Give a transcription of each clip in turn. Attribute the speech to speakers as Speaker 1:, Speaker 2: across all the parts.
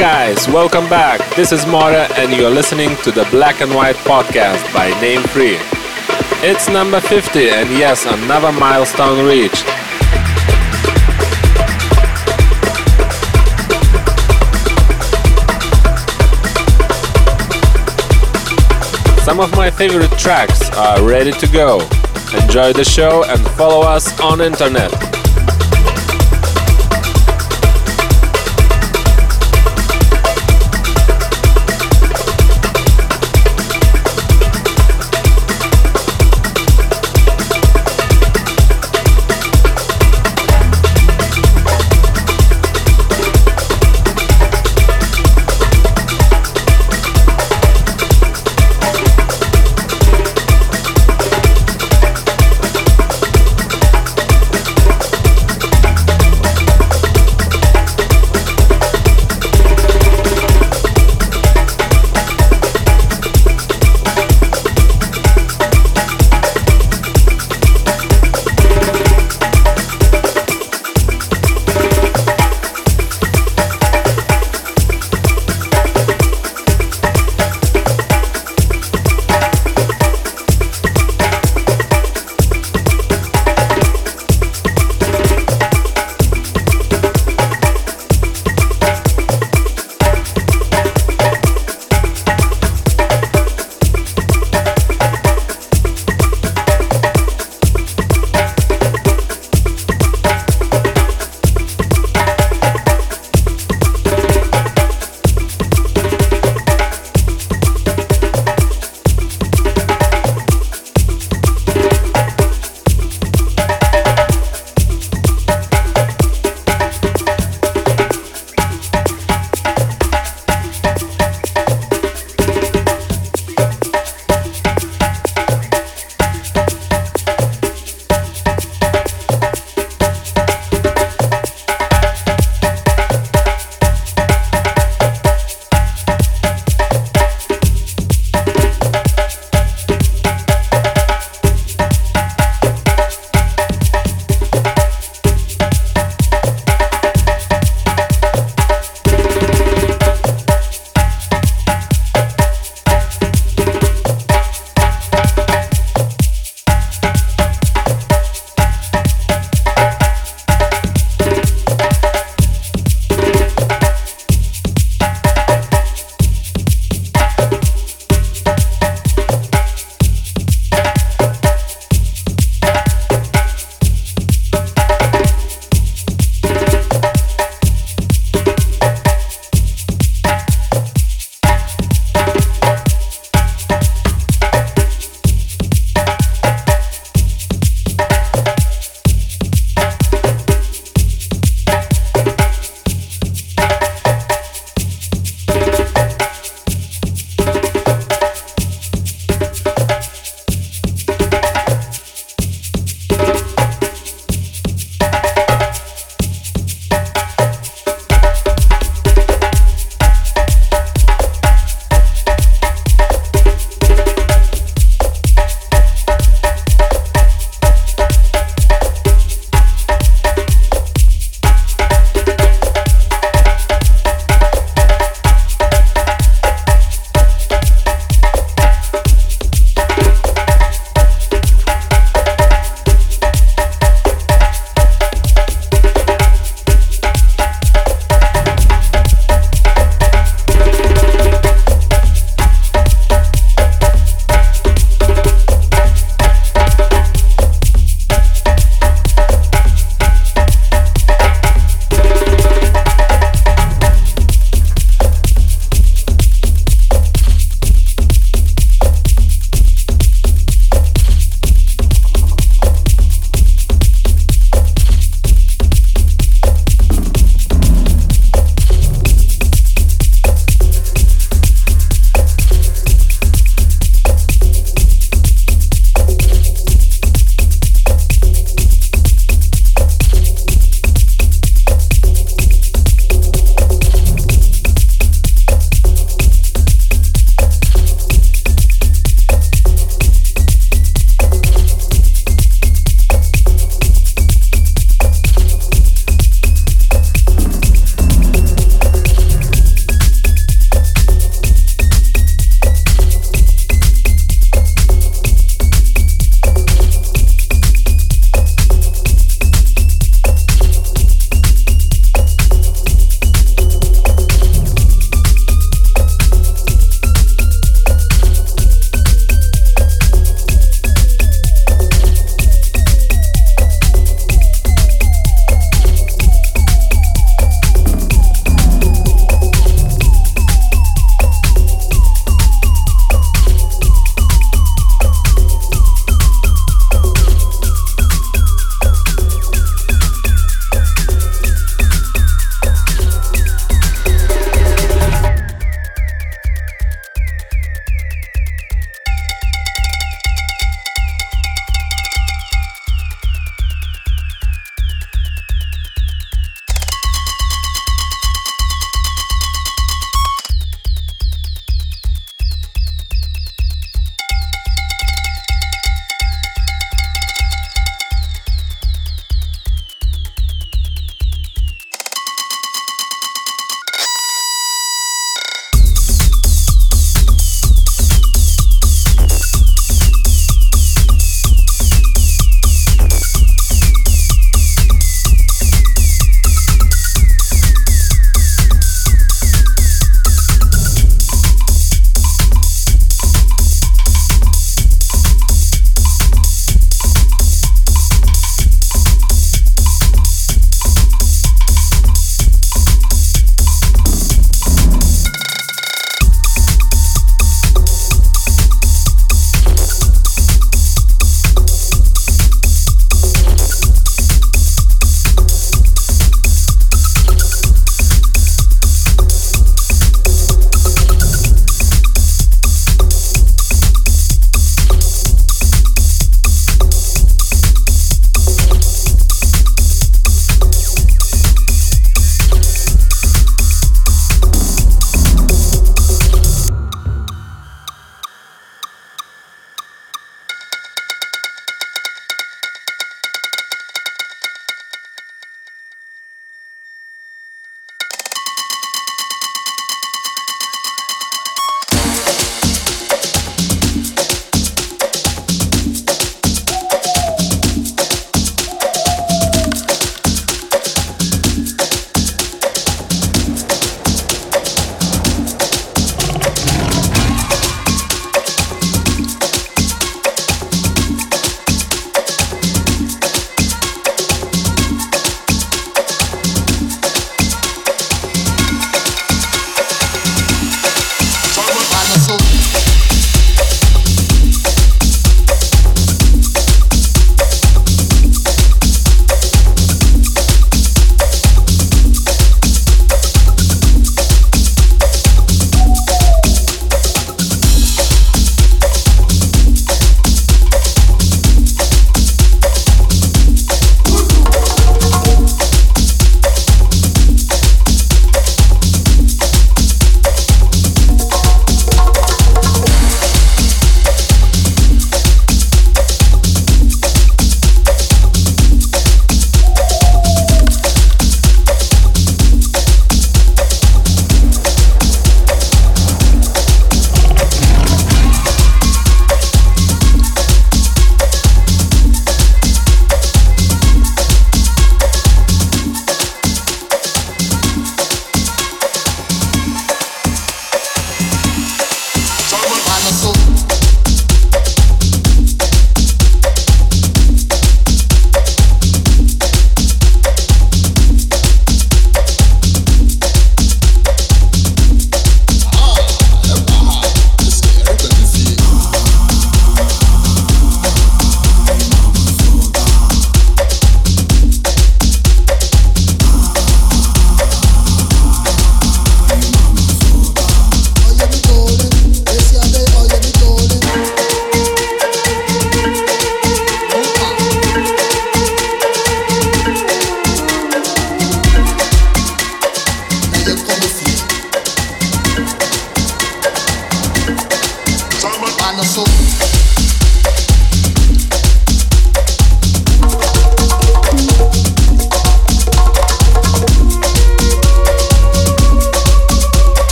Speaker 1: guys, welcome back. This is Moore, and you're listening to the Black and White podcast by Name Free. It's number 50, and yes, another milestone reached. Some of my favorite tracks are ready to go. Enjoy the show and follow us on internet.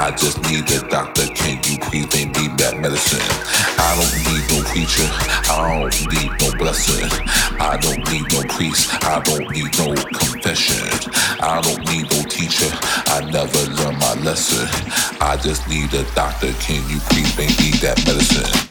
Speaker 2: I
Speaker 3: just need a doctor. Can you please make me that medicine? I don't need no preacher. I don't need no blessing. I don't need no priest. I don't need no confession. I don't need no teacher. I never learned my lesson. I just need a doctor. Can you please make me that medicine?